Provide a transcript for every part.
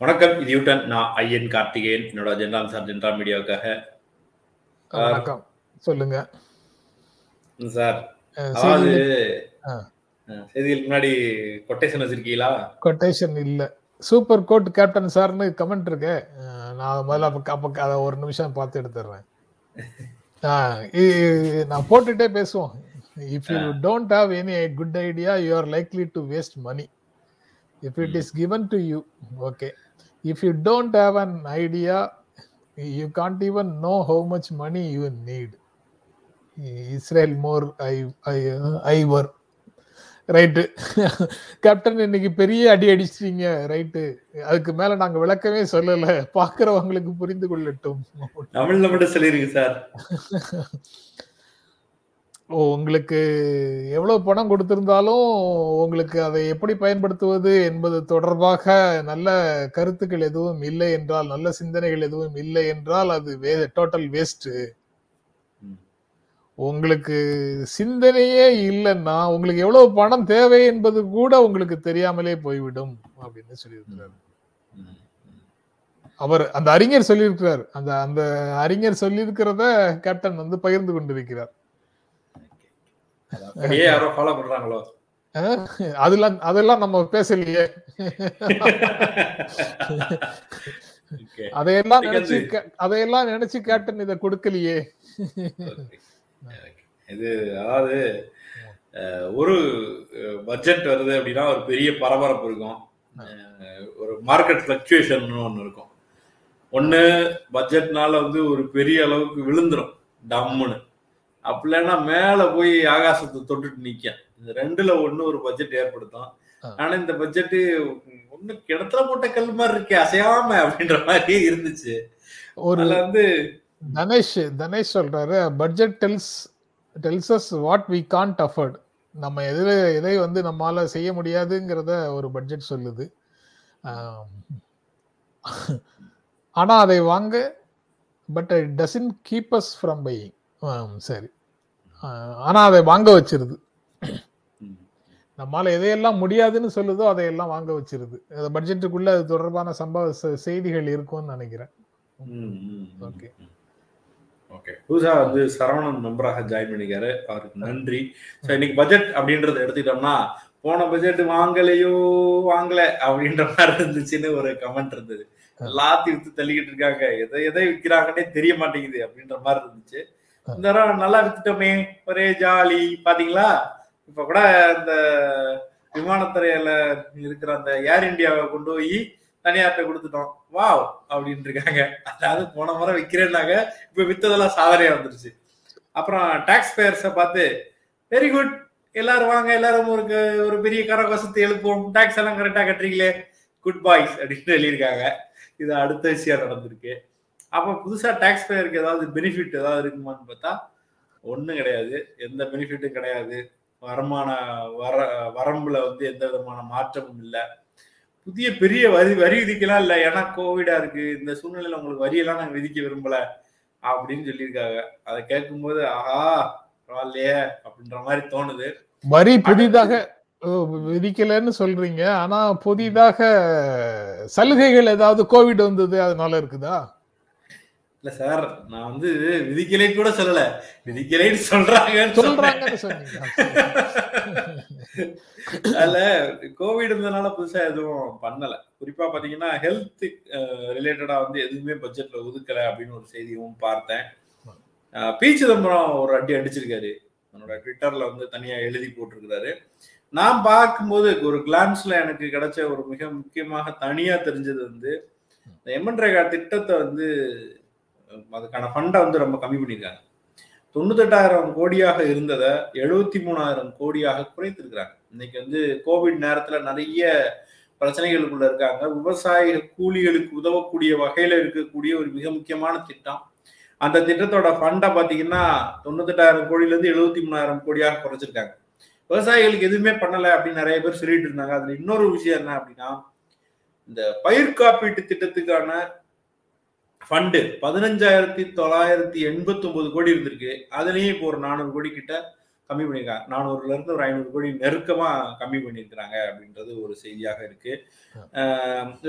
வணக்கம் இது யூட்டன். நான் ஐயன் கார்த்திகேயன். என்னோட ஜென்ராம் சார் ஜென்ராம் மீடியாவுக்காக. வணக்கம். சொல்லுங்க. சார் அதாவது செய்திகளுக்கு முன்னாடி கொட்டேஷன் வச்சிருக்கீங்களா? கொட்டேஷன் இல்ல. சூப்பர் கோட் கேப்டன் சார்னு கமெண்ட் இருக்கு. நான் முதல்ல அப்ப அப்ப அதை ஒரு நிமிஷம் பார்த்து எடுத்துடுறேன். நான் போட்டுட்டே பேசுவோம். If you don't have any good idea you are likely to waste money if it is given to you okay if you don't have an idea you can't even know how much money you need Israel more I ever right captain இன்னைக்கு பெரிய அடி அடிச்சிட்டீங்க. Right அதுக்கு மேல நாங்க விளக்கமே சொல்லல. பாக்குறவங்களுக்கு புரிந்து கொள்ளட்டும். தமிழ்ல மட்டும் சொல்லிருக்கு சார். உங்களுக்கு எவ்வளவு பணம் கொடுத்திருந்தாலும் உங்களுக்கு அதை எப்படி பயன்படுத்துவது என்பது தொடர்பாக நல்ல கருத்துக்கள் எதுவும் இல்லை என்றால் நல்ல சிந்தனைகள் எதுவும் இல்லை என்றால் அது வே டோட்டல் வேஸ்ட். உங்களுக்கு சிந்தனையே இல்லைன்னா உங்களுக்கு எவ்வளவு பணம் தேவை என்பது கூட உங்களுக்கு தெரியாமலே போய்விடும் அப்படின்னு சொல்லியிருக்கிறார். அவர் அந்த அறிஞர் சொல்லியிருக்கிறார். அந்த அந்த அறிஞர் சொல்லியிருக்கிறத கேப்டன் வந்து பகிர்ந்து கொண்டிருக்கிறார். அப்படியே யாரோ ஃபாலோ பண்றாங்களோ? அதெல்லாம் அதெல்லாம் நம்ம பேசலையே. அதையெல்லாம் நினைச்சு அதையெல்லாம் நினைச்சு கேப்டன் இதை கொடுக்கலையே. இது அதாவது ஒரு பட்ஜெட் வருது அப்படின்னா ஒரு பெரிய பரபரப்பு இருக்கும். ஒரு மார்க்கெட் ஃபிளக்சுவேஷன் ஒன்று இருக்கும். ஒன்று பட்ஜெட்னால வந்து ஒரு பெரிய அளவுக்கு விழுந்துரும். டம்முன்னு அப்படி இல்லைன்னா மேலே போய் ஆகாசத்தை தொட்டுட்டு நிற்கும் இந்த ரெண்டுல ஒன்று ஒரு பட்ஜெட் ஏற்படுத்தும். ஆனா இந்த பட்ஜெட்டு ஒண்ணு கிணத்துல போட்ட கல் மாதிரி இருக்கே அசையாம அப்படின்ற மாதிரி இருந்துச்சு. ஒரு வந்து தனேஷ் தனேஷ் சொல்றாரு budget tells us what we can't afford நம்ம எதில் எதை வந்து நம்மால செய்ய முடியாதுங்கிறத ஒரு பட்ஜெட் சொல்லுது. ஆம். ஆனா அதை வாங்க but it doesn't keep us from buying சரி. ஆஹ், ஆனா அதை வாங்க வச்சிருது. நம்மால எதையெல்லாம் முடியாதுன்னு சொல்லுதோ அதையெல்லாம் வாங்க வச்சிருது. அந்த பட்ஜெட்டுக்குள்ள அது தொடர்பான சம்பவ செய்திகள் இருக்கும்னு நினைக்கிறேன். Okay. ஓகே. புதுசா வந்து சரவணன் மெம்பராக ஜாயின் பண்ணிக்காரு அவருக்கு நன்றி. ஸோ இன்னைக்கு பட்ஜெட் அப்படின்றத எடுத்துக்கிட்டோம்னா போன பட்ஜெட் வாங்கலையோ வாங்கல அப்படின்ற மாதிரி இருந்துச்சுன்னு ஒரு கமெண்ட் இருந்தது. எல்லாத்தையும் வித்து தள்ளிக்கிட்டு இருக்காங்க. எதை எதை விற்கிறாங்கன்னே தெரிய மாட்டேங்குது அப்படின்ற மாதிரி இருந்துச்சு. இந்த தடவை நல்லா வித்துட்டோமே. ஒரே ஜாலி. பாத்தீங்களா? இப்ப கூட இந்த விமானத்துறையில இருக்கிற அந்த ஏர் இந்தியாவை கொண்டு போய் தனியார்ட்ட கொடுத்துட்டோம். வாவ் அப்படின்னு இருக்காங்க. அதாவது போன முறை விற்கிறேன்னாங்க இப்ப வித்ததெல்லாம் சாதனையா வந்துருச்சு. அப்புறம் டாக்ஸ் பேயர்ஸை பார்த்து வெரி குட் எல்லாரும் வாங்க. எல்லாரும் ஒரு ஒரு பெரிய கரகோசத்தை எழுப்புவோம். டாக்ஸ் எல்லாம் கரெக்டா கட்டுறீங்களே. குட் பாய்ஸ் அப்படின்னு சொல்லியிருக்காங்க. இது அடுத்த விஷயம் நடந்திருக்கு. அப்ப புதுசா டாக்ஸ் பேயருக்கு ஏதாவது பெனிஃபிட் ஏதாவது இருக்குமான்னு பார்த்தா ஒன்றும் கிடையாது. எந்த பெனிஃபிட்டும் கிடையாது. வருமான வர வரம்புல வந்து எந்த விதமான மாற்றமும் இல்லை. புதிய பெரிய வரி வரி விதிக்கலாம் இல்லை. ஏன்னா கோவிடா இருக்கு. இந்த சூழ்நிலையில உங்களுக்கு வரியெல்லாம் நாங்கள் விதிக்க விரும்பல. அப்படின்னு சொல்லியிருக்காங்க. அதை கேட்கும்போது ஆஹா பரவாயில்லையே அப்படின்ற மாதிரி தோணுது. வரி புதிதாக ஓ, விதிக்கலைன்னு சொல்றீங்க. ஆனா புதிதாக சலுகைகள் ஏதாவது கோவிட் வந்தது அதனால இருக்குதா? இல்ல சார் நான் வந்து விதிக்கலைன்னு கூட சொல்லல. சொல்றாங்கன்னு சொன்னீங்க. அதுல கோவிட் இருந்தனால புதுசா எதுவும் பண்ணல. குறிப்பா பாத்தீங்கன்னா ஹெல்த் ரிலேட்டடா வந்து எதுவுமே பட்ஜெட்ல ஒதுக்கல அப்படின்னு ஒரு செய்தியும் பார்த்தேன். பி சிதம்பரம் ஒரு அடி அடிச்சிருக்காரு. என்னோட ட்விட்டர்ல வந்து தனியா எழுதி போட்டிருக்கிறாரு. நான் பார்க்கும்போது ஒரு கிளான்ஸ்ல எனக்கு கிடைச்ச ஒரு மிக முக்கியமாக தனியா தெரிஞ்சது வந்து இந்த எம்என் ரேகா திட்டத்தை வந்து அதுக்கான ஃபண்டை வந்து ரொம்ப கம்மி பண்ணியிருக்காங்க தொண்ணூத்தெட்டாயிரம் கோடியாக இருந்ததை எழுபத்தி மூணாயிரம் கோடியாக குறைத்திருக்கிறாங்க. இன்னைக்கு வந்து கோவிட் நேரத்தில் நிறைய பிரச்சனைகளுக்குள்ள இருக்காங்க. விவசாய கூலிகளுக்கு உதவக்கூடிய வகையில் இருக்கக்கூடிய ஒரு மிக முக்கியமான திட்டம். அந்த திட்டத்தோட ஃபண்டை பார்த்தீங்கன்னா தொண்ணூத்தெட்டாயிரம் கோடியிலேருந்து எழுபத்தி மூணாயிரம் கோடியாக குறைச்சிருக்காங்க. விவசாயிகளுக்கு எதுவுமே பண்ணலை அப்படின்னு நிறைய பேர் சொல்லிட்டு இருந்தாங்க. அதில் இன்னொரு விஷயம் என்ன அப்படின்னா இந்த பயிர் காப்பீட்டு திட்டத்துக்கான ஃபண்டு பதினஞ்சாயிரத்தி தொள்ளாயிரத்தி எண்பத்தி ஒன்பது கோடி இருந்திருக்கு. அதுலயும் இப்போ ஒரு நானூறு கோடி கிட்ட கம்மி பண்ணியிருக்காங்க நானூறுல இருந்து ஒரு ஐநூறு கோடி நெருக்கமா கம்மி பண்ணியிருக்கிறாங்க அப்படின்றது ஒரு செய்தியாக இருக்கு.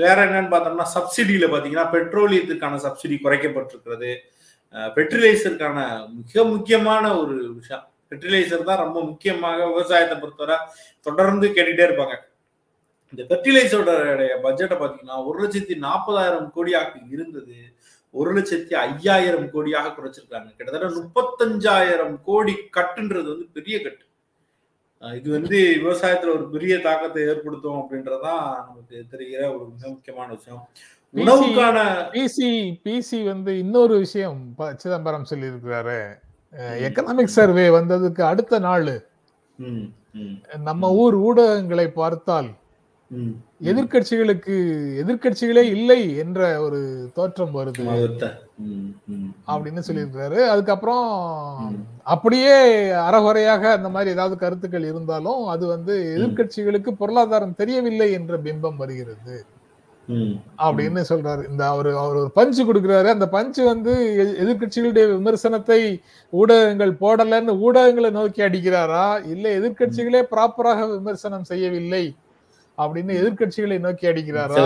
வேற என்னன்னு பார்த்தோம்னா சப்சிடியில பாத்தீங்கன்னா பெட்ரோலியத்துக்கான சப்சிடி குறைக்கப்பட்டிருக்கிறது. பெட்ரிலைசருக்கான மிக முக்கியமான ஒரு விஷயம். ஃபெர்டிலைசர் தான் ரொம்ப முக்கியமாக விவசாயத்தை பொறுத்தவரை தொடர்ந்து கேட்டுட்டே இருப்பாங்க. இந்த ஃபெர்டிலைசரோட பட்ஜெட்டை பார்த்தீங்கன்னா ஒரு லட்சத்தி நாற்பதாயிரம் கோடியாக இருந்தது. ஒரு லட்சத்தி ஐயாயிரம் கோடியாக குறைச்சிருக்காங்க. கிட்டத்தட்ட முப்பத்தஞ்சாயிரம் கோடி கட்டுன்றது வந்து பெரிய கட்டு. இது வந்து விவசாயத்துல ஒரு பெரிய தாக்கத்தை ஏற்படுத்தும் அப்படின்றதான் நமக்கு தெரிகிற ஒரு மிக முக்கியமான விஷயம். உணவுக்கான பிசி பிசி வந்து இன்னொரு விஷயம் சிதம்பரம் சொல்லி இருக்கிறாரு எக்கனாமிக் சர்வே வந்ததுக்கு அடுத்த நாள். நம்ம ஊர் ஊடகங்களை பார்த்தால் ம். எதிர்க்கட்சிகளுக்கு எதிர்க்கட்சிகளே இல்லை என்ற ஒரு தோற்றம் வருது. அப்படின்னு சொல்லியிருக்காரு அதுக்கப்புறம் அப்படியே அறகுறையாக அந்த மாதிரி ஏதாவது கருத்துக்கள் இருந்தாலும் அது வந்து எதிர்க்கட்சிகளுக்கு பொருளாதாரம் தெரியவில்லை என்ற பிம்பம் வருகிறது. அப்படின்னு சொல்றாரு. இந்த அவரு அவர் ஒரு பஞ்சு கொடுக்குறாரு. அந்த பஞ்சு வந்து எ- எதிர்க்கட்சிகளுடைய விமர்சனத்தை ஊடகங்கள் போடலன்னு ஊடகங்களை நோக்கி அடிக்கிறாரா? இல்ல எதிர்க்கட்சிகளே ப்ராப்பராக விமர்சனம் செய்யவில்லை அப்படின்னு எதிர்க்கட்சிகளை நோக்கி அடிக்கிறாரா?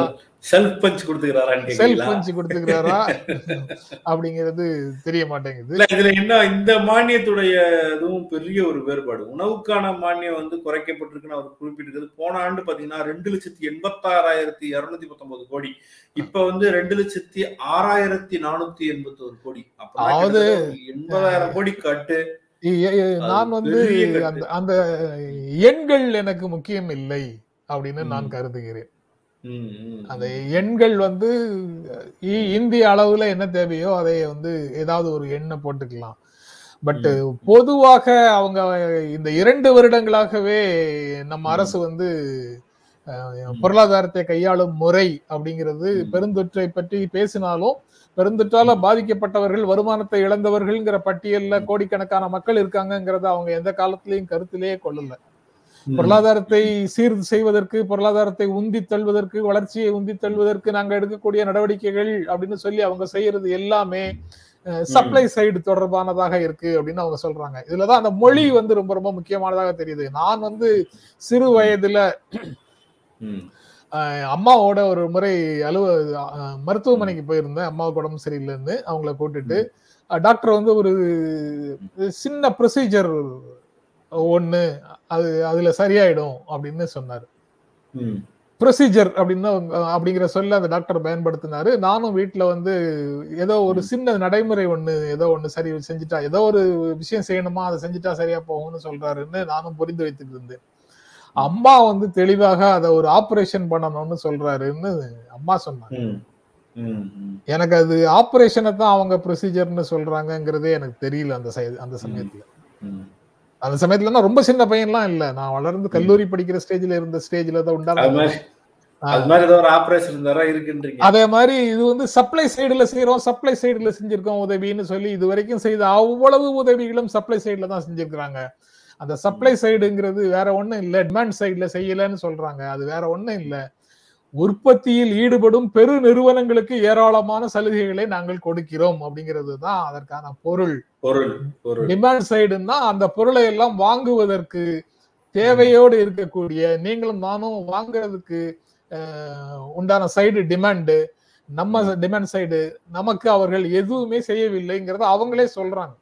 செல்ஃப் பஞ்ச் கொடுத்துக்கிறாரான்னு செல்ஃப்? பஞ்சு கொடுத்துக்கிறாரா? அப்படிங்கிறது தெரிய மாட்டேங்குது. இதுல என்ன இந்த மானியத்துடைய இதுவும் பெரிய ஒரு வேறுபாடு. உணவுக்கான மானியம் வந்து குறைக்கப்பட்டிருக்குன்னு அவர் குறிப்பிட்டிருக்கிறது. போன ஆண்டு பாத்தீங்கன்னா ரெண்டு லட்சத்தி எண்பத்தாறாயிரத்தி இருநூத்தி பத்தொன்பது கோடி. இப்ப வந்து ரெண்டு லட்சத்தி ஆறாயிரத்தி நானூத்தி எண்பத்தி ஒரு கோடி அதாவது, எண்பதாயிரம் கோடி கட்டு. நான் வந்து அந்த எண்கள் எனக்கு முக்கியம் இல்லை. அப்படின்னு நான். கருதுகிறேன் அந்த எண்கள் வந்து இந்திய அளவுல என்ன தேவையோ அதை வந்து ஏதாவது ஒரு எண்ணை போட்டுக்கலாம் பட். பொதுவாக அவங்க இந்த இரண்டு வருடங்களாகவே நம்ம. அரசு வந்து பொருளாதாரத்தை கையாளும் முறை அப்படிங்கிறது. பெருந்தொற்றை பற்றி பேசினாலும் பெருந்தொற்றால பாதிக்கப்பட்டவர்கள் வருமானத்தை இழந்தவர்கள்ங்கிற பட்டியல்ல கோடிக்கணக்கான மக்கள் இருக்காங்கங்கிறத அவங்க எந்த காலத்திலையும் கருத்திலேயே கொள்ளல. பொருளாதாரத்தை சீர் செய்வதற்கு பொருளாதாரத்தை உந்தி தள்ளுவதற்கு வளர்ச்சியை உந்தி தள்ளுவதற்கு நாங்க எடுக்கக்கூடிய நடவடிக்கைகள் அப்படின்னு சொல்லி அவங்க செய்யறது எல்லாமே சப்ளை சைடு தொடர்பானதாக இருக்கு அப்படின்னு அவங்க சொல்றாங்க. இதுலதான் அந்த மொழி வந்து ரொம்ப ரொம்ப முக்கியமானதாக தெரியுது. நான் வந்து சிறு வயதுல அம்மாவோட ஒரு முறை அலுவ மருத்துவமனைக்கு போயிருந்தேன். அம்மாவுக்கு உடம்பு சரியில்லைன்னு அவங்கள கூட்டிட்டு டாக்டர் வந்து ஒரு சின்ன ப்ரொசீஜர் ஒண்ணு அது அதுல சரியாயிடும் அப்படின்னு சொன்னாரு. ப்ரொசீஜர் அப்படின்னு அப்படிங்கிற சொல்ல அந்த டாக்டர் பயன்படுத்தினாரு. நானும் வீட்ல வந்து ஏதோ ஒரு சின்ன நடைமுறை ஒண்ணு ஏதோ ஒண்ணு சரி செஞ்சுட்டா ஏதோ ஒரு விஷயம் செய்யணுமா அதை செஞ்சுட்டா சரியா போகும்னு சொல்றாருன்னு நானும் புரிந்து வைத்துட்டு இருந்தேன். அம்மா வந்து தெளிவாக அதை ஒரு ஆபரேஷன் பண்ணணும்னு சொல்றாருன்னு அம்மா சொன்னாங்க. எனக்கு அது ஆபரேஷனை தான் அவங்க ப்ரொசீஜர்னு சொல்றாங்கங்கிறதே எனக்கு தெரியல அந்த அந்த சமயத்துல. அந்த சமயத்துல ரொம்ப சின்ன பையன்லாம் இல்ல. நான் வளர்ந்து கல்லூரி படிக்கிற ஸ்டேஜ்ல இருந்த ஸ்டேஜ்ல தான் அது உண்டான மாதிரி அது மாதிரி ஏதோ ஒரு ஆபரேஷன் இருந்தாரா இருக்குன்றீங்க? அதே மாதிரி இது வந்து சப்ளை சைடுல செய்யறோம் சப்ளை சைடுல செஞ்சிருக்கோம் உதவின்னு சொல்லி இது வரைக்கும் செய்த அவ்வளவு உதவிகளும் சப்ளை சைடுல தான் செஞ்சிருக்கிறாங்க. அந்த சப்ளை சைடுங்கிறது வேற ஒண்ணும் இல்ல டிமாண்ட் சைடுல செய்யலன்னு சொல்றாங்க. அது வேற ஒண்ணும் இல்ல. உற்பத்தியில் ஈடுபடும் பெரு நிறுவனங்களுக்கு ஏராளமான சலுகைகளை நாங்கள் கொடுக்கிறோம் அப்படிங்கிறது தான் அதற்கான பொருள். பொருள் டிமாண்ட் சைடுன்னா அந்த பொருளை எல்லாம் வாங்குவதற்கு தேவையோடு இருக்கக்கூடிய நீங்களும் நானும் வாங்குறதுக்கு உண்டான சைடு டிமாண்டு நம்ம டிமாண்ட் சைடு நமக்கு அவர்கள் எதுவுமே செய்யவில்லைங்கிறத அவங்களே சொல்றாங்க.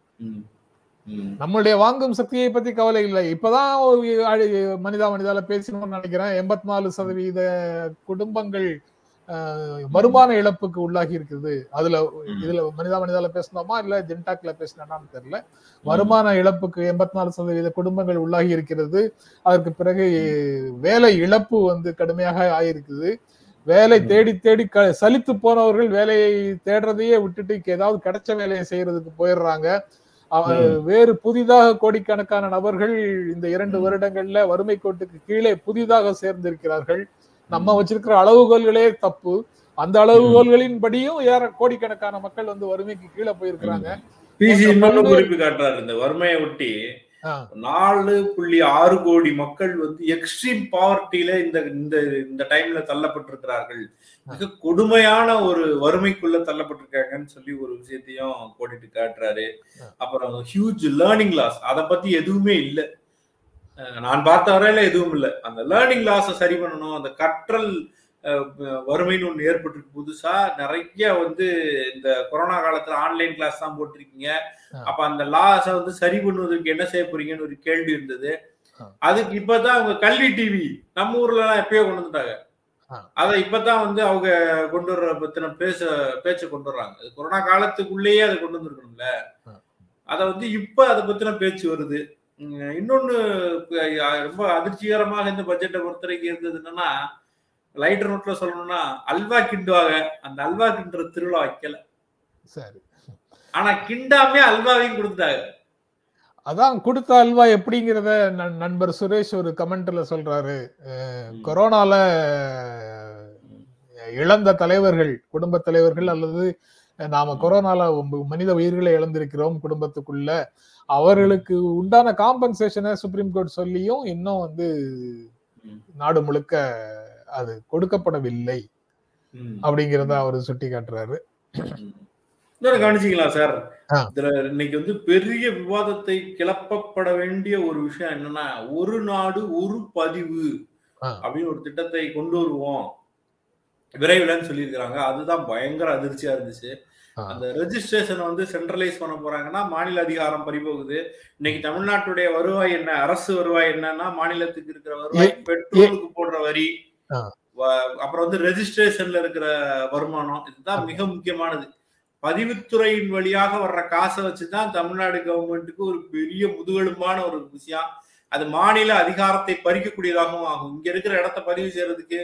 நம்மளுடைய வாங்கும் சக்தியை பத்தி கவலை இல்லை. இப்பதான் மனிதா மனிதால பேசணும்னு நினைக்கிறேன். எண்பத்தி நாலு சதவீத குடும்பங்கள் வருமான இழப்புக்கு உள்ளாகி இருக்குது. அதுல இதுல மனிதா மனிதால பேசணுமா? இல்ல ஜென்டாக்ல பேசினான்னு தெரியல. வருமான இழப்புக்கு எண்பத்தி நாலு சதவீத குடும்பங்கள் உள்ளாகி இருக்கிறது. அதற்கு பிறகு வேலை இழப்பு வந்து கடுமையாக ஆயிருக்குது. வேலை தேடி தேடி க- சலித்து போனவர்கள் வேலையை தேடுறதையே விட்டுட்டு ஏதாவது கிடைச்ச வேலையை செய்யறதுக்கு போயிடுறாங்க. வேறு புதிதாக கோடிக்கணக்கான நபர்கள் இந்த இரண்டு வருடங்கள்ல வறுமை கோட்டுக்கு கீழே புதிதாக சேர்ந்திருக்கிறார்கள். நம்ம வச்சிருக்கிற அளவுகோல்களே தப்பு. அந்த அளவுகோல்களின் படியும் ஏற கோடிக்கணக்கான மக்கள் வந்து வறுமைக்கு கீழே போயிருக்கிறாங்க. குறிப்பு காட்டுறாரு இந்த வறுமையை ஒட்டி. நாலு புள்ளி ஆறு கோடி மக்கள் வந்து எக்ஸ்ட்ரீம் பாவர்ட்டியில இந்த இந்த இந்த டைம்ல தள்ளப்பட்டிருக்கிறார்கள். மிக கொடுமையான ஒரு வறுமைக்குள்ள தள்ளப்பட்டிருக்காங்கன்னு சொல்லி ஒரு விஷயத்தையும் கோடிட்டு காட்டுறாரு. அப்புறம் ஹியூஜ் லேர்னிங் லாஸ் அதை பத்தி எதுவுமே இல்லை. நான் பார்த்த வரையில எதுவும் இல்லை. அந்த லேர்னிங் லாஸை சரி பண்ணணும். அந்த கற்றல் வறுமைன்னு ஒன்று ஏற்பட்டிருக்கு புதுசா. நிறைய வந்து இந்த கொரோனா காலத்துல ஆன்லைன் கிளாஸ் தான் போட்டிருக்கீங்க. அப்ப அந்த லாஸை வந்து சரி பண்ணுவதற்கு என்ன செய்ய போறீங்கன்னு ஒரு கேள்வி இருந்தது. அதுக்கு இப்பதான் அவங்க கல்வி டிவி நம்ம ஊர்ல எல்லாம் எப்பயோ கொண்டு வந்துட்டாங்க. அதை இப்பதான் வந்து அவங்க கொண்டு வர்ற பத்தின பேச பேச்ச கொண்டு வர்றாங்க. அது கொரோனா காலத்துக்குள்ளேயே அதை கொண்டு வந்திருக்கணும்ல. அதை வந்து இப்ப அதை பத்தின பேச்சு வருது. இன்னொன்னு ரொம்ப அதிர்ச்சிகரமாக இந்த பட்ஜெட்டை பொறுத்த வரைக்கும் இருந்தது என்னன்னா லைட்டர் நோட்ல சொல்லணும்னா அல்வா கிண்டுவாங்க. அந்த அல்வா கிண்டுற திருவிழா வைக்கல. சரி. ஆனா கிண்டாமே அல்வாவையும் கொடுத்துட்டாங்க. அதான் கொடுத்த அல்வா எப்படிங்கிறத நண்- நண்பர் சுரேஷ் ஒரு கமெண்ட்ல சொல்றாரு. கொரோனால இழந்த தலைவர்கள் குடும்ப தலைவர்கள் அல்லது நாம கொரோனால மனித உயிர்களை இழந்திருக்கிறோம் குடும்பத்துக்குள்ள அவர்களுக்கு உண்டான காம்பன்சேஷனை சுப்ரீம் கோர்ட் சொல்லியும் இன்னும் வந்து. நாடு முழுக்க அது கொடுக்கப்படவில்லை. அப்படிங்கிறத அவர் சுட்டி காட்டுறாரு இன்னொரு கவனிச்சிங்களா சார். இதுல இன்னைக்கு வந்து பெரிய விவாதத்தை கிளப்பப்பட வேண்டிய ஒரு விஷயம் என்னன்னா ஒரு நாடு ஒரு பதிவு. அப்படின்னு ஒரு திட்டத்தை கொண்டு வருவோம். விரைவில்னு சொல்லியிருக்கிறாங்க. அதுதான் பயங்கர அதிர்ச்சியா இருந்துச்சு. அந்த ரெஜிஸ்ட்ரேஷன் வந்து சென்ட்ரலைஸ் பண்ண போறாங்கன்னா மாநில அதிகாரம் பறிபோகுது. இன்னைக்கு தமிழ்நாட்டுடைய வருவாய் என்ன? அரசு வருவாய் என்னன்னா மாநிலத்துக்கு இருக்கிற வருவாய் பெட்ரோலுக்கு போடுற வரி. அப்புறம் வந்து ரெஜிஸ்ட்ரேஷன்ல இருக்கிற வருமானம். இதுதான் மிக முக்கியமானது. பதிவுத்துறையின் வழியாக வர்ற காசை வச்சுதான் தமிழ்நாடு கவர்மெண்ட்டுக்கு ஒரு பெரிய முதுகெலும்பான ஒரு விஷயம். அது மாநில அதிகாரத்தை பறிக்கக்கூடியதாகவும் ஆகும். இங்க இருக்கிற இடத்த பதிவு செய்யறதுக்கு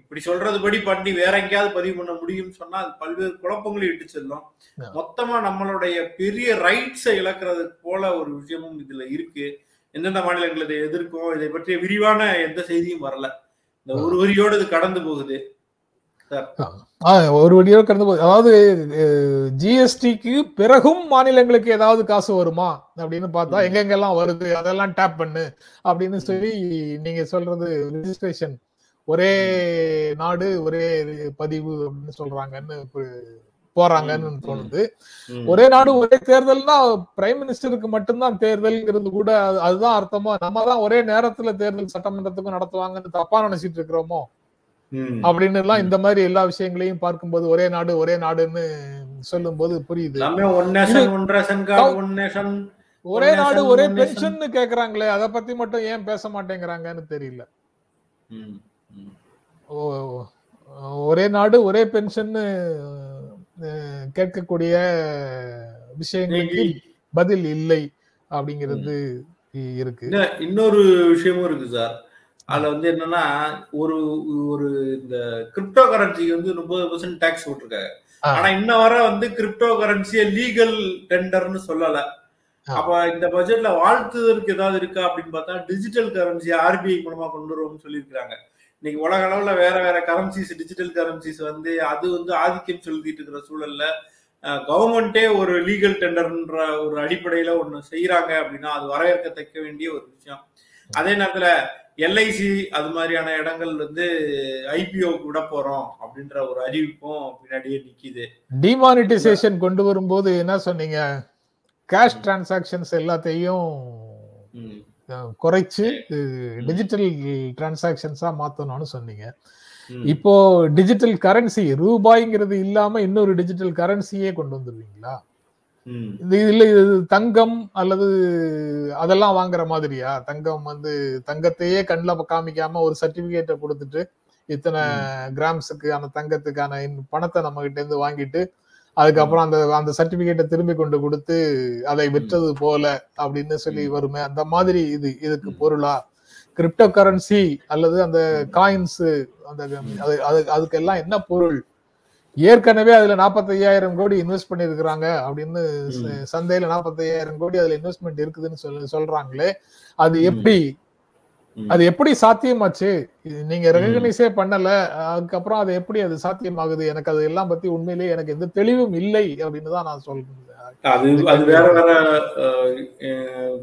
இப்படி சொல்றதுபடி பண்ணி வேற எங்கேயாவது பதிவு பண்ண முடியும்னு சொன்னா அது பல்வேறு குழப்பங்களை இட்டு செல்லும். மொத்தமா நம்மளுடைய பெரிய ரைட்ஸை இழக்கிறது போல ஒரு விஷயமும் இதுல இருக்கு. எந்தெந்த மாநிலங்கள் இதை எதிர்க்கும் இதை பற்றிய விரிவான எந்த செய்தியும் வரல. இந்த ஒரு வரியோடு இது கடந்து போகுது. ஒரு வழியாக கடந்து போகுது அதாவது ஜிஎஸ்டிக்கு பிறகும் மாநிலங்களுக்கு ஏதாவது காசு வருமா அப்படின்னு பார்த்தா. எங்கெங்கெல்லாம் வருது அதெல்லாம் டேப் பண்ணு அப்படின்னு சொல்லி நீங்க சொல்றது ரெஜிஸ்ட்ரேஷன் ஒரே நாடு ஒரே பதிவு அப்படின்னு சொல்றாங்கன்னு போறாங்கன்னு. தோணுது. ஒரே நாடு ஒரே தேர்தல்னா பிரைம் மினிஸ்டருக்கு மட்டும்தான் தேர்தல்ங்கிறது கூட அது- அதுதான் அர்த்தமா நம்ம தான் ஒரே நேரத்துல தேர்தல் சட்டமன்றத்துக்கும் நடத்துவாங்கன்னு தப்பா நினைச்சிட்டு இருக்கிறோமோ. அப்படின்னு எல்லாம் இந்த மாதிரி எல்லா விஷயங்களையும் பார்க்கும்போது ஒரே நாடு ஒரே நாடுன்னு புரியுது. கார்டு ஒன் நேஷன் ஒரே one நாடு ஒரே one nation. பென்ஷன் கேக்குறாங்களே அத பத்தி மட்டும் ஏன் பேச மாட்டேங்கிறாங்கன்னு தெரியல. ஒரே நாடு ஒரே பென்ஷன் கேட்கக்கூடிய விஷயங்களுக்கு பதில் இல்லை அப்படிங்கிறது இருக்கு. இன்னொரு விஷயமும் இருக்கு சார். அதுல வந்து என்னன்னா ஒரு ஒரு இந்த கிரிப்டோ கரன்சிக்கு வந்து முப்பது பர்சன்ட் டேக்ஸ் போட்டிருக்காங்க. ஆனா இன்ன வர வந்து கிரிப்டோ கரன்சியை லீகல் டெண்டர்னு சொல்லல. அப்ப இந்த பட்ஜெட்ல வாழ்த்துதற்கு ஏதாவது இருக்கா அப்படின்னு பார்த்தா டிஜிட்டல் கரன்சி ஆர்பிஐ மூலமா கொண்டு வருவோம்னு சொல்லியிருக்காங்க இன்னைக்கு உலக அளவுல வேற வேற கரன்சிஸ் டிஜிட்டல் கரன்சிஸ் வந்து அது வந்து ஆதிக்கம் செலுத்திட்டு இருக்கிற சூழல்ல கவர்மெண்டே ஒரு லீகல் டெண்டர்ன்ற ஒரு அடிப்படையில ஒண்ணு செய்யறாங்க அப்படின்னா அது வரவேற்கத்தக்க வேண்டிய ஒரு விஷயம் அதே நேரத்துல எல்ஐசி அது மாதிரியான இடங்கள் வந்து ஐபிஓக்கு விட போறோம் அப்படின்ற ஒரு அறிவிப்பும் பின்னாடியே நிக்குது. டிமானிட்டைசேஷன் கொண்டு வரும்போது என்ன சொன்னீங்க? கேஷ் டிரான்சாக்ஷன்ஸ் எல்லாத்தையும் குறைச்சு டிஜிட்டல் டிரான்சாக்ஷன்ஸா மாத்தணும்னு சொன்னீங்க. இப்போ டிஜிட்டல் கரன்சி ரூபாய்ங்கிறது இல்லாம இன்னொரு டிஜிட்டல் கரன்சியே கொண்டு வந்துருவீங்களா. இது இல்ல இது தங்கம் அல்லது அதெல்லாம் வாங்குற மாதிரியா? தங்கம் வந்து தங்கத்தையே கண்ணில் காமிக்காம ஒரு சர்டிபிகேட்டை கொடுத்துட்டு இத்தனை கிராம்ஸுக்கு அந்த தங்கத்துக்கான பணத்தை நம்ம கிட்ட இருந்து வாங்கிட்டு அதுக்கப்புறம் அந்த அந்த சர்டிபிகேட்டை திரும்பி கொண்டு கொடுத்து அதை விற்றது போல அப்படின்னு சொல்லி வருமே. அந்த மாதிரி இது இதுக்கு பொருளா? கிரிப்டோ கரன்சி அல்லது அந்த காயின்ஸ் அந்த அது அது- அதுக்கெல்லாம் என்ன பொருள்? ஏற்கனவே அதுல 45000 கோடி இன்வெஸ்ட் பண்ணிருக்கிறாங்க அப்படின்னு சந்தையில 45000 கோடி அதுல இன்வெஸ்ட்மெண்ட் இருக்குதுன்னு சொல்லி சொல்றாங்களே அது எப்படி. அது எப்படி சாத்தியமாச்சு? நீங்க ரெகனைஸே பண்ணல அதுக்கப்புறம் அது எப்படி அது சாத்தியமாகுது? எனக்கு அது எல்லாம் பத்தி உண்மையிலேயே எனக்கு எந்த தெளிவும் இல்லை அப்படின்னு தான் நான் சொல்றேன் அது அது வேற வேற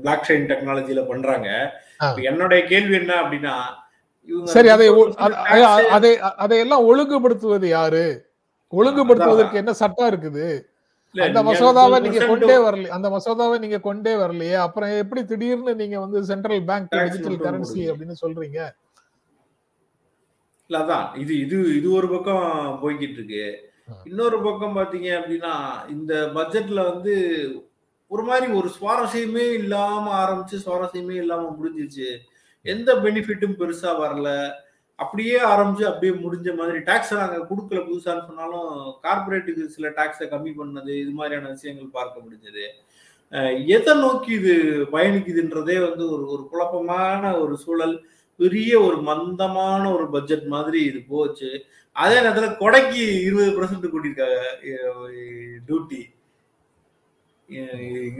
பிளாக் செயின் டெக்னாலஜில பண்றாங்க. என்னுடைய கேள்வி என்ன அப்படின்னா சரி அதை ஒ- 2% அத- tax அத- அதை அதையெல்லாம் ஒழுங்குபடுத்துவது யாரு? ஒழுங்குபடுத்துவதற்கு என்ன சட்டம் இருக்குது? அந்த மசோதாவை நீங்க 12% கொண்டே வரல அந்த மசோதாவை நீங்க கொண்டே வரலையே அப்புறம் எப்படி திடீர்னு நீங்க வந்து சென்ட்ரல் பேங்க் டிஜிட்டல் கரன்சி. அப்படின்னு சொல்றீங்க? இல்ல அதான். இது இது இது ஒரு பக்கம் போய்கிட்டு இருக்கு. இன்னொரு பக்கம் பாத்தீங்க அப்படின்னா இந்த பட்ஜெட்ல வந்து ஒரு மாதிரி ஒரு சுவாரஸ்யமே இல்லாம ஆரம்பிச்சு சுவாரஸ்யமே இல்லாம முடிஞ்சிச்சு எந்த பெனிஃபிட்டும் பெருசா வரல. அப்படியே ஆரம்பிச்சு அப்படியே முடிஞ்ச மாதிரி டாக்ஸ் நாங்க கொடுக்கல புதுசான்னு சொன்னாலும் கார்பரேட்டுக்கு சில டாக்ஸை கம்மி பண்ணது இது மாதிரியான விஷயங்கள் பார்க்க முடிஞ்சது. எதை நோக்கி இது பயணிக்குதுன்றதே வந்து ஒரு ஒரு குழப்பமான ஒரு சூழல் பெரிய ஒரு மந்தமான ஒரு பட்ஜெட் மாதிரி இது போச்சு. அதே நேரத்துல கொடைக்கு இருபது பர்சன்ட் கூட்டியிருக்காங்க டியூட்டி